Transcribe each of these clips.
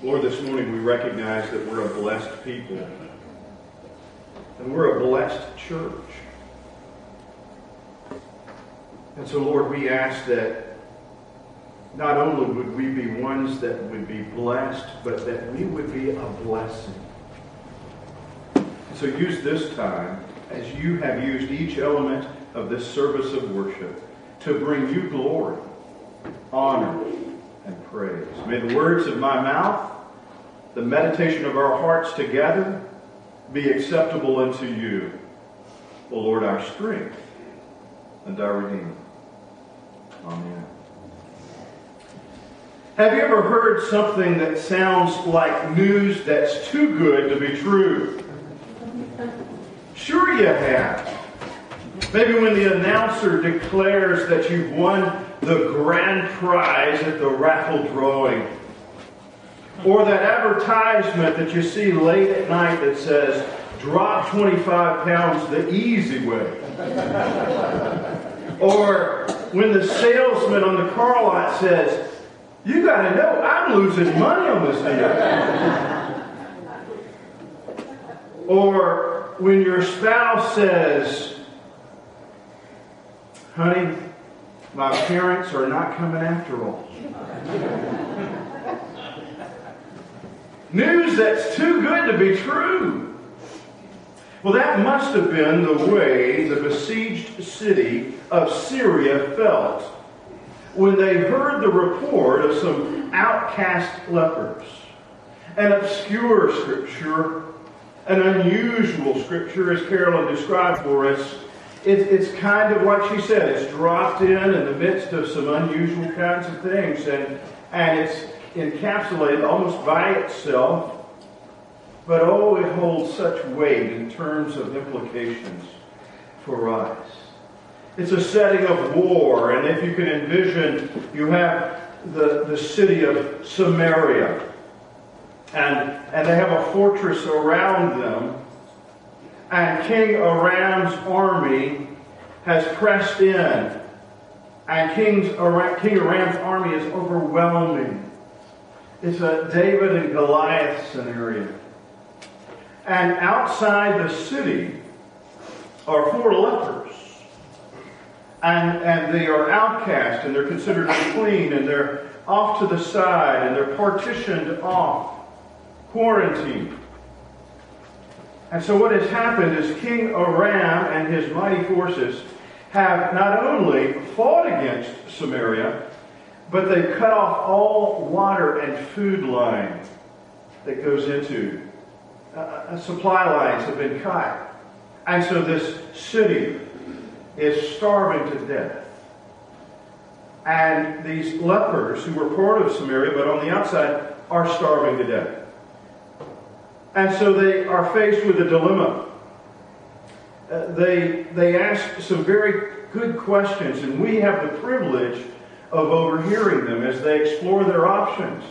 Lord, this morning we recognize that we're a blessed people. And we're a blessed church. And so, Lord, we ask that not only would we be ones that would be blessed, but that we would be a blessing. So use this time, as you have used each element of this service of worship, to bring you glory, honor, and praise. May the words of my mouth, the meditation of our hearts together, be acceptable unto you, O Lord, our strength and our Redeemer. Amen. Have you ever heard something that sounds like news that's too good to be true? Sure you have. Maybe when the announcer declares that you've won the grand prize at the raffle drawing. Or that advertisement that you see late at night that says, drop 25 pounds the easy way. or when the salesman on the car lot says, you got to know, I'm losing money on this deal. or when your spouse says, honey, my parents are not coming after all. News that's too good to be true. Well, that must have been the way the besieged city of Syria felt when they heard the report of some outcast lepers. An obscure scripture, an unusual scripture, as Carolyn described for us. It, it's kind of what she said. It's dropped in in the midst of some unusual kinds of things, and, and it's encapsulated almost by itself. But oh, it holds such weight in terms of implications for us. It's a setting of war, and if you can envision, you have the, the city of Samaria, and, and they have a fortress around them, and King Aram's army has pressed in, and King's, King Aram's army is overwhelming. It's a David and Goliath scenario. And outside the city are four lepers and, and they are outcast and they're considered unclean and they're off to the side and they're partitioned off, quarantined. And so what has happened is King Aram and his mighty forces have not only fought against Samaria, but they've cut off all water and food line that goes into. Uh, uh supply lines have been cut. And so this city is starving to death. And these lepers, who were part of Samaria, but on the outside, are starving to death. And so they are faced with a dilemma. Uh, they, they ask some very good questions, and we have the privilege of overhearing them as they explore their options.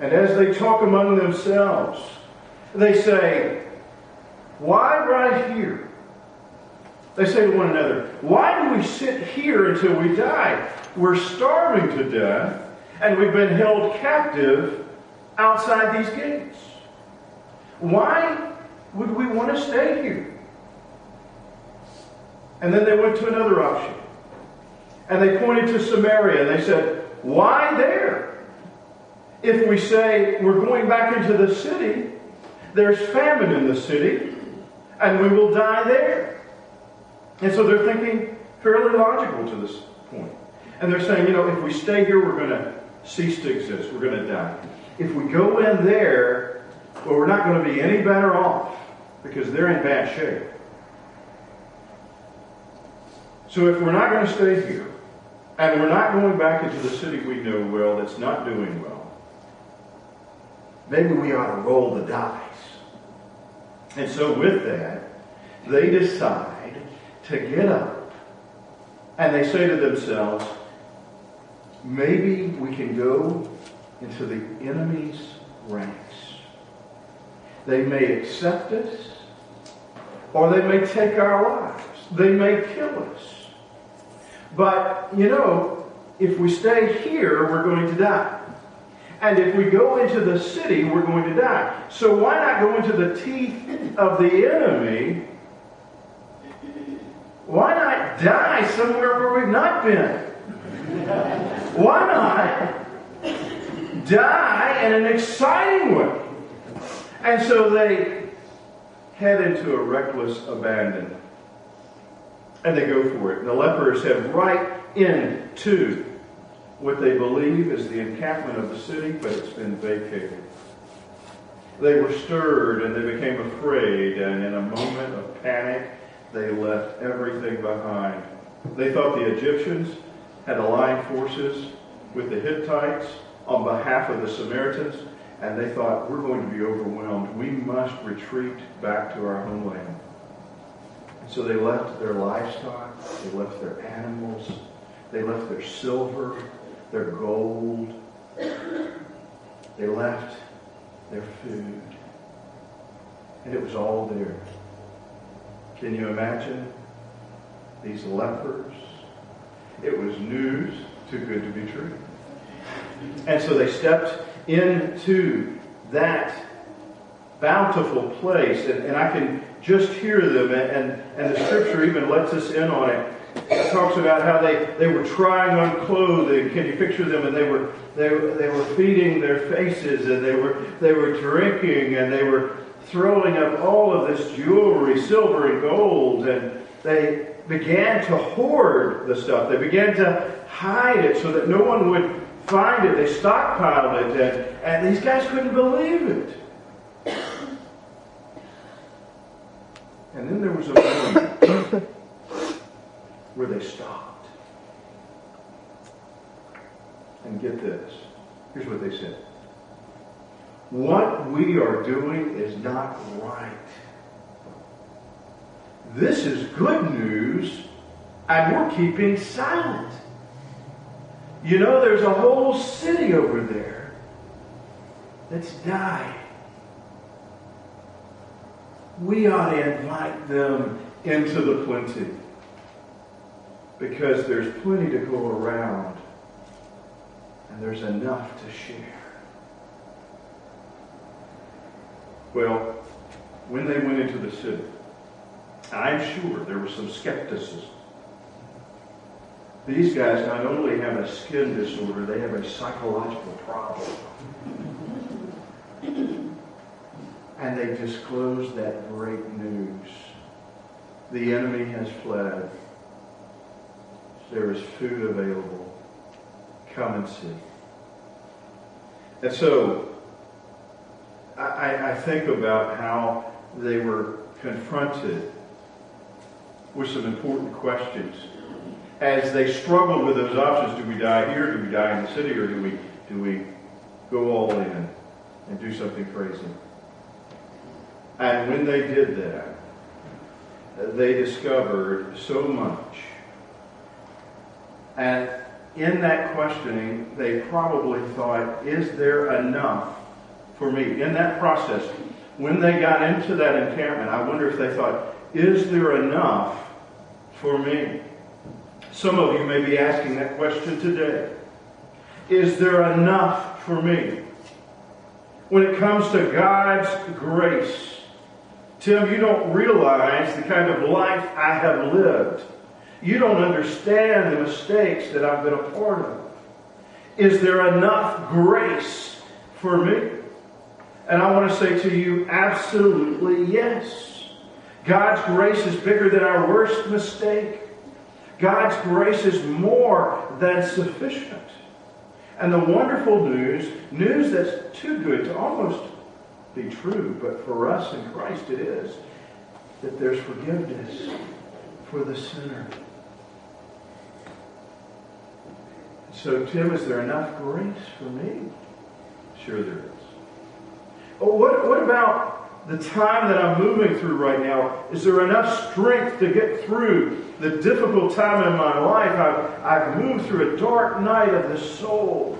And as they talk among themselves, they say, Why right here? They say to one another, Why do we sit here until we die? We're starving to death, and we've been held captive outside these gates. Why would we want to stay here? And then they went to another option. And they pointed to Samaria and they said, Why there? If we say we're going back into the city, there's famine in the city, and we will die there. And so they're thinking fairly logical to this point. And they're saying, you know, if we stay here, we're going to cease to exist. We're going to die. If we go in there, well, we're not going to be any better off because they're in bad shape. So if we're not going to stay here, and we're not going back into the city we know well that's not doing well, maybe we ought to roll the dice. And so with that, they decide to get up and they say to themselves, maybe we can go into the enemy's ranks. They may accept us or they may take our lives. They may kill us. But, you know, if we stay here, we're going to die. And if we go into the city, we're going to die. So why not go into the teeth of the enemy? Why not die somewhere where we've not been? Why not die in an exciting way? And so they head into a reckless abandon. And they go for it. And the lepers head right into what they believe is the encampment of the city, but it's been vacated. They were stirred and they became afraid, and in a moment of panic, they left everything behind. They thought the Egyptians had aligned forces with the Hittites on behalf of the Samaritans, and they thought, we're going to be overwhelmed. We must retreat back to our homeland. And so they left their livestock, they left their animals, they left their silver, their gold. They left their food. And it was all there. Can you imagine these lepers? It was news too good to be true. And so they stepped into that bountiful place. And, and I can just hear them. And, and, and the scripture even lets us in on it. It talks about how they, they were trying on clothing. Can you picture them? And they were they, they were feeding their faces and they were they were drinking and they were throwing up all of this jewelry, silver and gold, and they began to hoard the stuff. They began to hide it so that no one would find it. They stockpiled it, and, and these guys couldn't believe it. And then there was a moment where they stopped. And get this. Here's what they said. What we are doing is not right. This is good news, and we're keeping silent. You know, there's a whole city over there that's dying. We ought to invite them into the plenty because there's plenty to go around and there's enough to share. Well, when they went into the city, I'm sure there was some skepticism. These guys not only have a skin disorder, they have a psychological problem. And they disclose that great news. The enemy has fled. There is food available. Come and see. And so, I, I think about how they were confronted with some important questions. As they struggled with those options, do we die here, do we die in the city, or do we, do we go all in and do something crazy? And when they did that, they discovered so much. And in that questioning, they probably thought, is there enough for me? In that process, when they got into that encampment, I wonder if they thought, is there enough for me? Some of you may be asking that question today. Is there enough for me? When it comes to God's grace, Tim, you don't realize the kind of life I have lived. You don't understand the mistakes that I've been a part of. Is there enough grace for me? And I want to say to you, absolutely yes. God's grace is bigger than our worst mistake. God's grace is more than sufficient. And the wonderful news, news that's too good to almost be true, but for us in Christ it is, that there's forgiveness for the sinner. So, Tim, is there enough grace for me? Sure there is. Oh, what, what about the time that I'm moving through right now? Is there enough strength to get through the difficult time in my life? I've, I've moved through a dark night of the soul.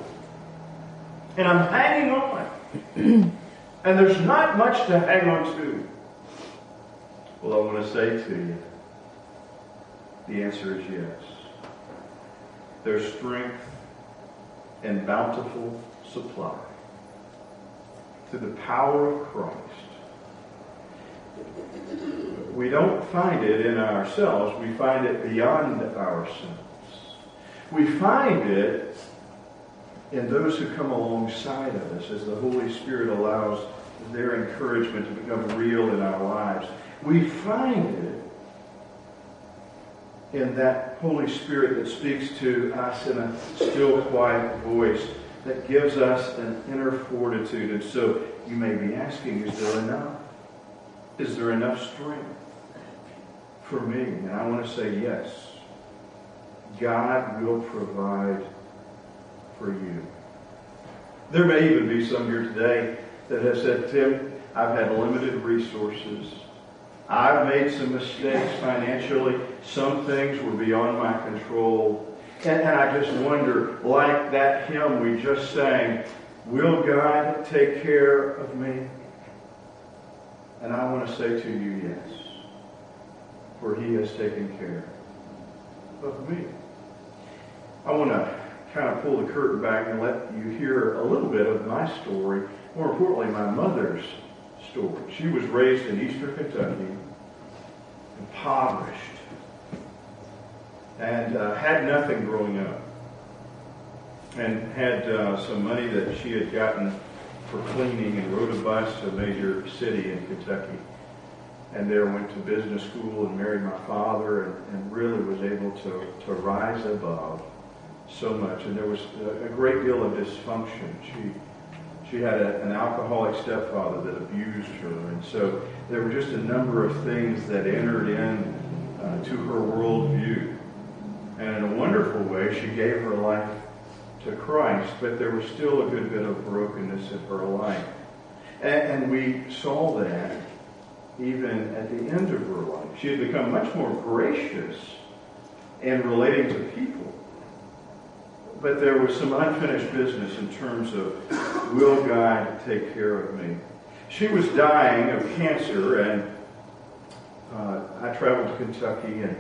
And I'm hanging on. and there's not much to hang on to. Well, I want to say to you, the answer is yes. There's strength and bountiful supply to the power of Christ. We don't find it in ourselves, we find it beyond ourselves. We find it in those who come alongside of us as the Holy Spirit allows their encouragement to become real in our lives. We find it in that Holy Spirit that speaks to us in a still, quiet voice that gives us an inner fortitude. And so you may be asking, is there enough? Is there enough strength for me? And I want to say yes. God will provide for you. There may even be some here today that have said, Tim, I've had limited resources. I've made some mistakes financially. Some things were beyond my control. And, and I just wonder, like that hymn we just sang, will God take care of me? And I want to say to you, yes. For he has taken care of me. I want to kind of pull the curtain back and let you hear a little bit of my story. More importantly, my mother's story. She was raised in eastern Kentucky, impoverished, and uh, had nothing growing up. And had uh, some money that she had gotten for cleaning and rode a bus to a major city in Kentucky. And there went to business school and married my father and, and really was able to, to rise above so much. And there was a, great deal of dysfunction. She she had a, an alcoholic stepfather that abused her. And so there were just a number of things that entered in uh, to her worldview. And in a wonderful way, she gave her life to Christ, but there was still a good bit of brokenness in her life. And, and we saw that even at the end of her life. She had become much more gracious in relating to people. But there was some unfinished business in terms of will God take care of me? She was dying of cancer, and uh, I traveled to Kentucky, and,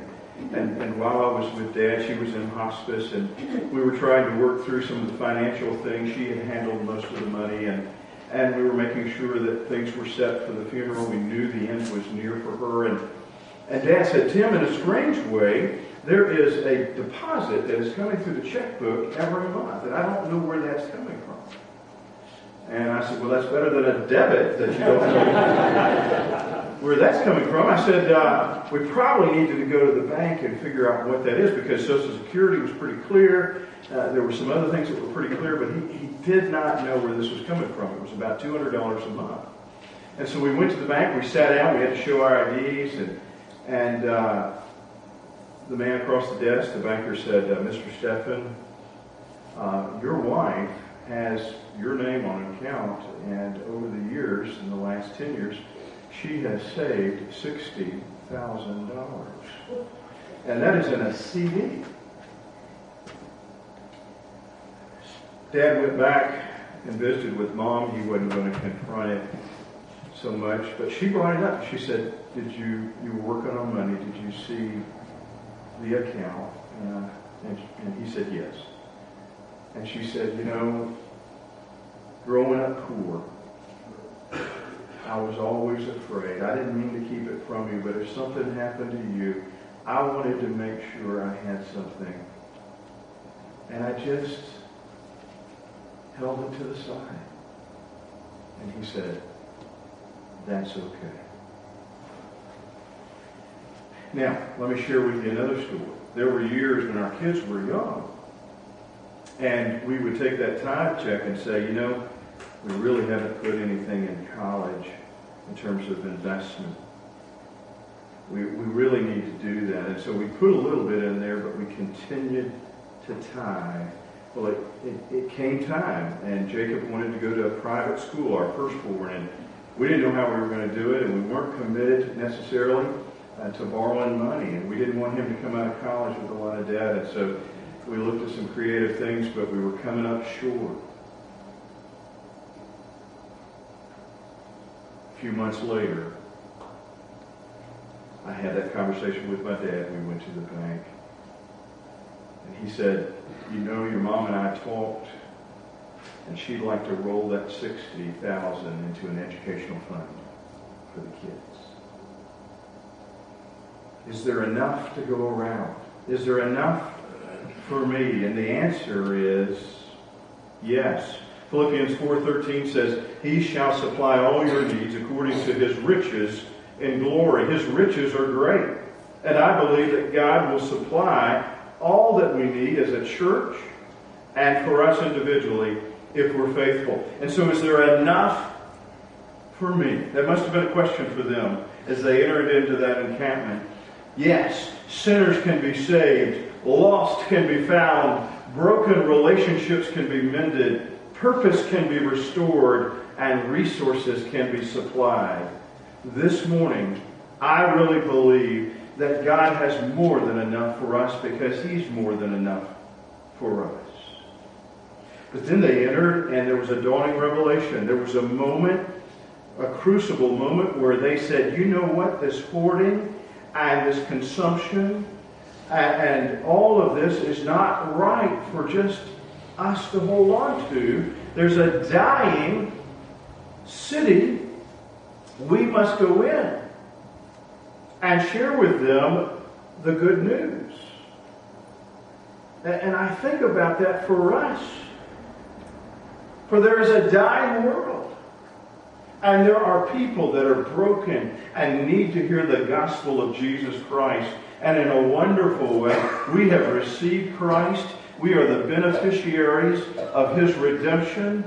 and, and while I was with Dad, she was in hospice, and we were trying to work through some of the financial things. She had handled most of the money, and and we were making sure that things were set for the funeral. We knew the end was near for her, and and Dad said, Tim, in a strange way, there is a deposit that is coming through the checkbook every month, and I don't know where that's coming from. And I said, well, that's better than a debit that you don't know where that's coming from. I said, uh, we probably needed to go to the bank and figure out what that is because Social Security was pretty clear. Uh, there were some other things that were pretty clear, but he, he did not know where this was coming from. It was about $200 a month. And so we went to the bank, we sat down, we had to show our IDs, and, and uh, the man across the desk, the banker said, uh, Mr. Steffen, uh, your wife has your name on an account, and over the years, in the last 10 years, she has saved $60,000. And that is in a CD. Dad went back and visited with mom. He wasn't going to confront it so much, but she brought it up. She said, "Did you you were working on money? Did you see the account?" Uh, and, and he said, "Yes." And she said, "You know, growing up poor, I was always afraid. I didn't mean to keep it from you, but if something happened to you, I wanted to make sure I had something. And I just held it to the side. And he said, that's okay. Now, let me share with you another story. There were years when our kids were young, and we would take that tithe check and say, you know, we really haven't put anything in college in terms of investment. We, we really need to do that. And so we put a little bit in there, but we continued to tithe. Well, it, it, it came time, and Jacob wanted to go to a private school, our firstborn, and we didn't know how we were going to do it, and we weren't committed necessarily uh, to borrowing money, and we didn't want him to come out of college with a lot of debt, and so we looked at some creative things, but we were coming up short. Few months later, I had that conversation with my dad. We went to the bank. And he said, You know, your mom and I talked, and she'd like to roll that 60000 into an educational fund for the kids. Is there enough to go around? Is there enough for me? And the answer is yes. Philippians 4:13 says, "He shall supply all your needs according to his riches in glory." His riches are great. And I believe that God will supply all that we need as a church and for us individually if we're faithful. And so is there enough for me? That must have been a question for them as they entered into that encampment. Yes, sinners can be saved, lost can be found, broken relationships can be mended, purpose can be restored, and resources can be supplied. This morning, I really believe that God has more than enough for us because He's more than enough for us. But then they entered, and there was a dawning revelation. There was a moment, a crucible moment, where they said, You know what? This hoarding and this consumption and all of this is not right for just us to hold on to. There's a dying city we must go in and share with them the good news. And I think about that for us. For there is a dying world. And there are people that are broken and need to hear the gospel of Jesus Christ. And in a wonderful way, we have received Christ. We are the beneficiaries of his redemption.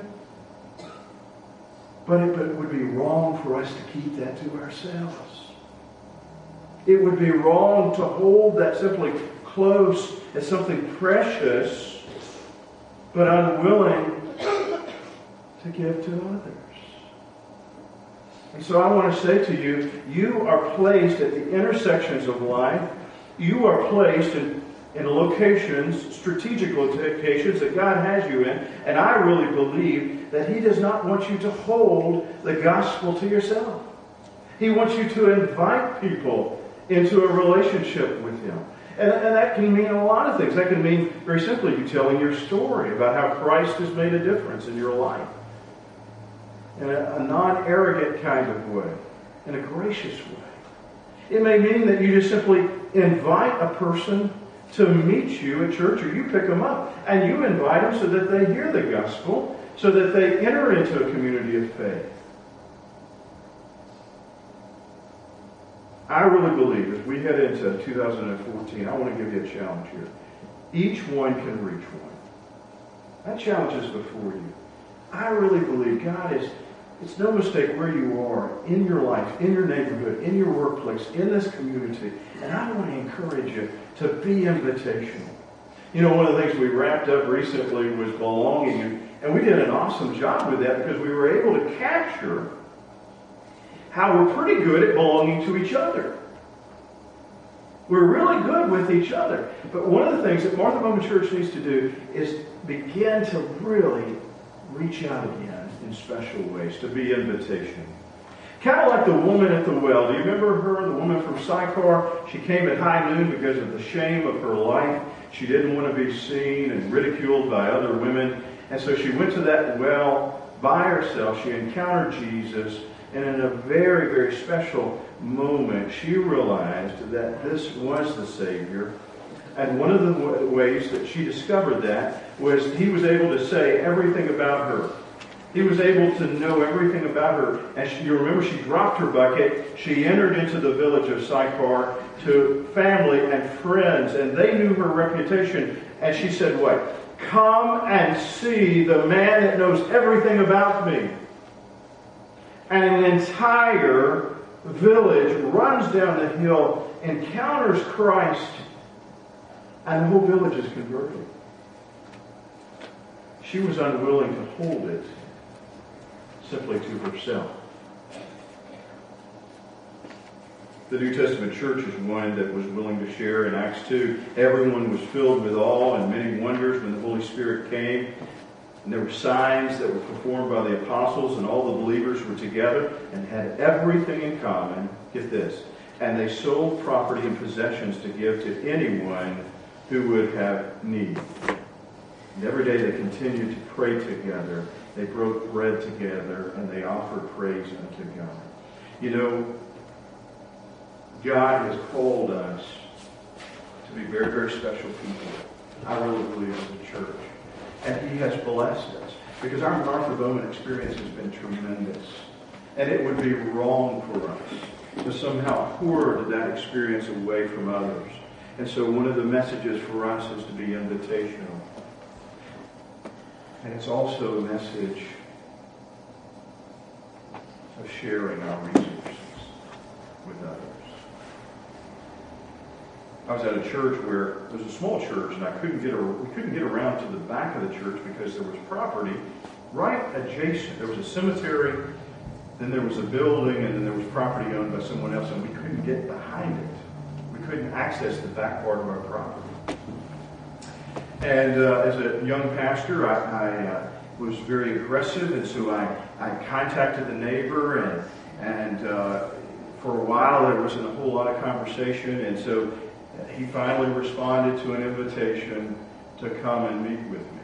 But it, but it would be wrong for us to keep that to ourselves. It would be wrong to hold that simply close as something precious, but unwilling to give to others. And so I want to say to you, you are placed at the intersections of life. You are placed in, in locations, strategic locations that God has you in. And I really believe that He does not want you to hold the gospel to yourself. He wants you to invite people into a relationship with Him. And, and, that can mean a lot of things. That can mean, very simply, you telling your story about how Christ has made a difference in your life in a, a non arrogant kind of way, in a gracious way. It may mean that you just simply invite a person to meet you at church, or you pick them up and you invite them so that they hear the gospel, so that they enter into a community of faith. I really believe as we head into 2014, I want to give you a challenge here. Each one can reach one. That challenge is before you. I really believe God is it's no mistake where you are in your life, in your neighborhood, in your workplace, in this community. And I want to encourage you to be invitational. You know, one of the things we wrapped up recently was belonging, and we did an awesome job with that because we were able to capture how we're pretty good at belonging to each other. We're really good with each other. But one of the things that Martha Bowman Church needs to do is begin to really reach out again in special ways, to be invitation. Kind of like the woman at the well. Do you remember her, the woman from Sychar? She came at high noon because of the shame of her life. She didn't want to be seen and ridiculed by other women. And so she went to that well by herself. She encountered Jesus. And in a very, very special moment, she realized that this was the Savior. And one of the ways that she discovered that was he was able to say everything about her. He was able to know everything about her. And you remember she dropped her bucket. She entered into the village of Sychar to family and friends, and they knew her reputation. And she said, What? Come and see the man that knows everything about me. And an entire village runs down the hill, encounters Christ, and the whole village is converted. She was unwilling to hold it simply to herself. The New Testament church is one that was willing to share in Acts 2. Everyone was filled with awe and many wonders when the Holy Spirit came. And there were signs that were performed by the apostles, and all the believers were together and had everything in common. Get this. And they sold property and possessions to give to anyone who would have need. And every day they continued to pray together. They broke bread together and they offered praise unto God. You know, God has called us to be very, very special people. I really believe as a church. And He has blessed us. Because our Martha Bowman experience has been tremendous. And it would be wrong for us to somehow hoard that experience away from others. And so one of the messages for us is to be invitational. And it's also a message of sharing our resources with others. I was at a church where it was a small church, and I couldn't get a, we couldn't get around to the back of the church because there was property right adjacent. There was a cemetery, then there was a building, and then there was property owned by someone else, and we couldn't get behind it. We couldn't access the back part of our property. And uh, as a young pastor, I, I uh, was very aggressive, and so I, I contacted the neighbor, and, and uh, for a while there wasn't a whole lot of conversation, and so he finally responded to an invitation to come and meet with me.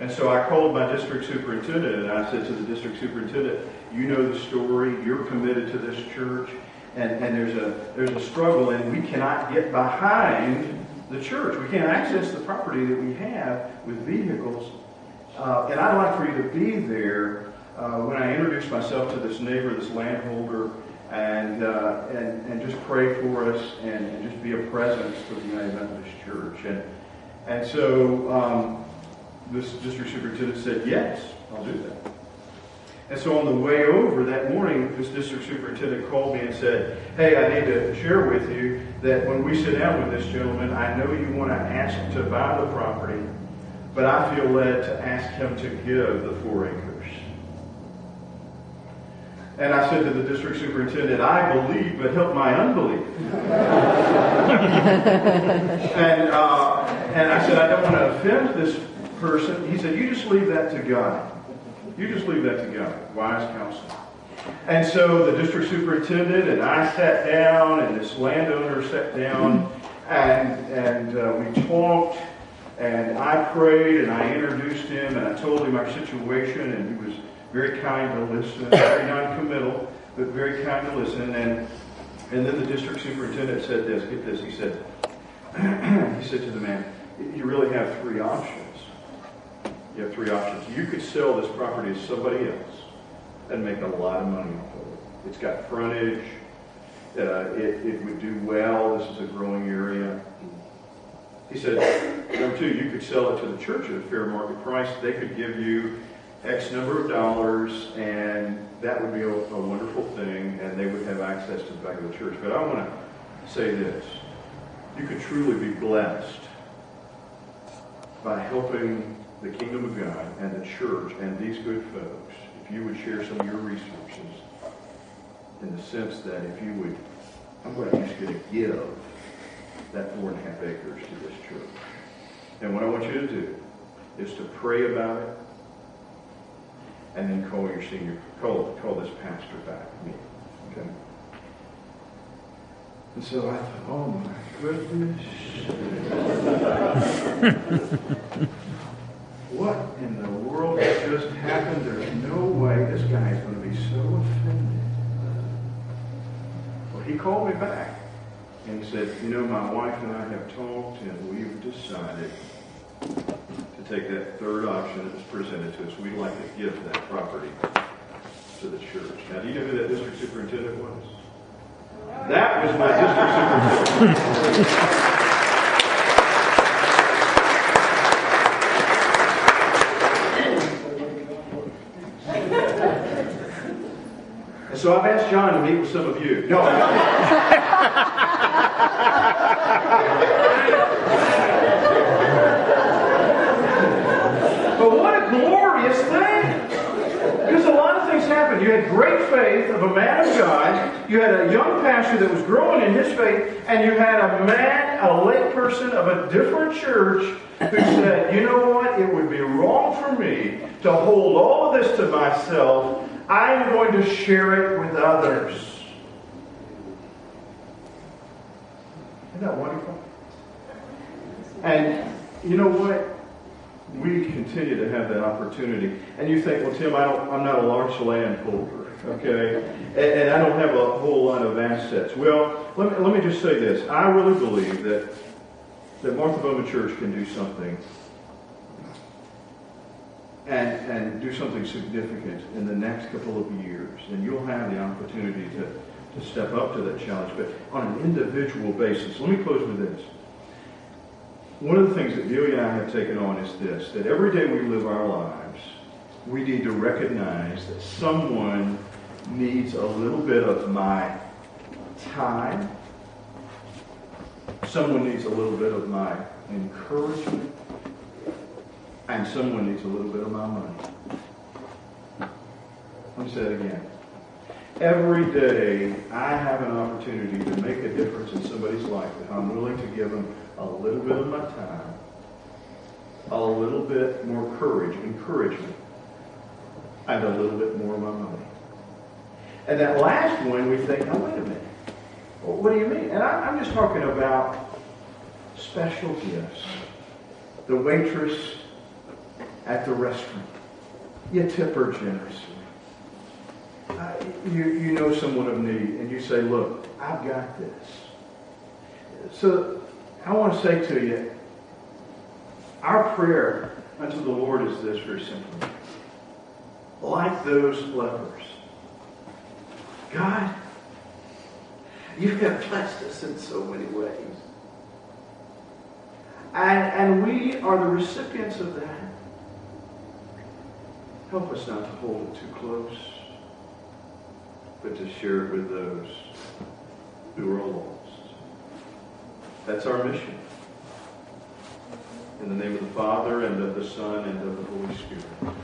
And so I called my district superintendent, and I said to the district superintendent, you know the story, you're committed to this church, and, and there's, a, there's a struggle, and we cannot get behind the church. We can't access the property that we have with vehicles. Uh, and I'd like for you to be there uh, when I introduce myself to this neighbor, this landholder, and, uh, and, and just pray for us and, and, just be a presence for the United Methodist Church. And, and so um, this district superintendent said, yes, I'll do that. And so on the way over that morning, this district superintendent called me and said, Hey, I need to share with you that when we sit down with this gentleman, I know you want to ask to buy the property, but I feel led to ask him to give the four acres. And I said to the district superintendent, I believe, but help my unbelief. and, uh, and I said, I don't want to offend this person. He said, You just leave that to God. You just leave that to God. Wise counsel. And so the district superintendent and I sat down, and this landowner sat down, and, and uh, we talked, and I prayed, and I introduced him, and I told him our situation, and he was very kind to listen, very non-committal, but very kind to listen. And, and then the district superintendent said this, get this, he said, he said to the man, you really have three options. You have three options. You could sell this property to somebody else and make a lot of money off of it. It's got frontage. Uh, it, it would do well. This is a growing area. He said, number two, you could sell it to the church at a fair market price. They could give you X number of dollars, and that would be a, a wonderful thing, and they would have access to the back of the church. But I want to say this. You could truly be blessed by helping the kingdom of God and the church and these good folks, if you would share some of your resources in the sense that if you would, I'm going to ask you to give that four and a half acres to this church. And what I want you to do is to pray about it and then call your senior, call, call this pastor back, me. Okay? And so I thought, oh my goodness. what in the world has just happened? There's no way this guy is going to be so offended. Well, he called me back and said, you know, my wife and I have talked and we've decided to take that third option that was presented to us. We'd like to give that property to the church. Now, do you know who that district superintendent was? That was my district superintendent. Asked John to meet with some of you. No. but what a glorious thing! Because a lot of things happened. You had great faith of a man of God. You had a young pastor that was growing in his faith, and you had a man, a lay person of a different church who said, you know what? It would be wrong for me to hold all of this to myself I'm going to share it with others. Isn't that wonderful? And you know what? we continue to have that opportunity. And you think, well, Tim, I don't, I'm not a large land holder, okay? And, and I don't have a whole lot of assets. Well, let me, let me just say this. I really believe that, that Martha Bowman Church can do something and, and do something significant in the next couple of years. And you'll have the opportunity to, to step up to that challenge. But on an individual basis, let me close with this. One of the things that Delia and I have taken on is this, that every day we live our lives, we need to recognize that someone needs a little bit of my time. Someone needs a little bit of my encouragement. And someone needs a little bit of my money. Let me say that again. Every day, I have an opportunity to make a difference in somebody's life if I'm willing to give them a little bit of my time, a little bit more courage, encouragement, and a little bit more of my money. And that last one, we think, now wait a minute. Well, what do you mean? And I, I'm just talking about special gifts. The waitress at the restaurant. You tip her generously. Uh, you, you know someone of need, and you say, look, I've got this. So I want to say to you, our prayer unto the Lord is this very simply. Like those lepers, God, you have blessed us in so many ways. And, and we are the recipients of that. Help us not to hold it too close, but to share it with those who are lost. That's our mission. In the name of the Father, and of the Son, and of the Holy Spirit.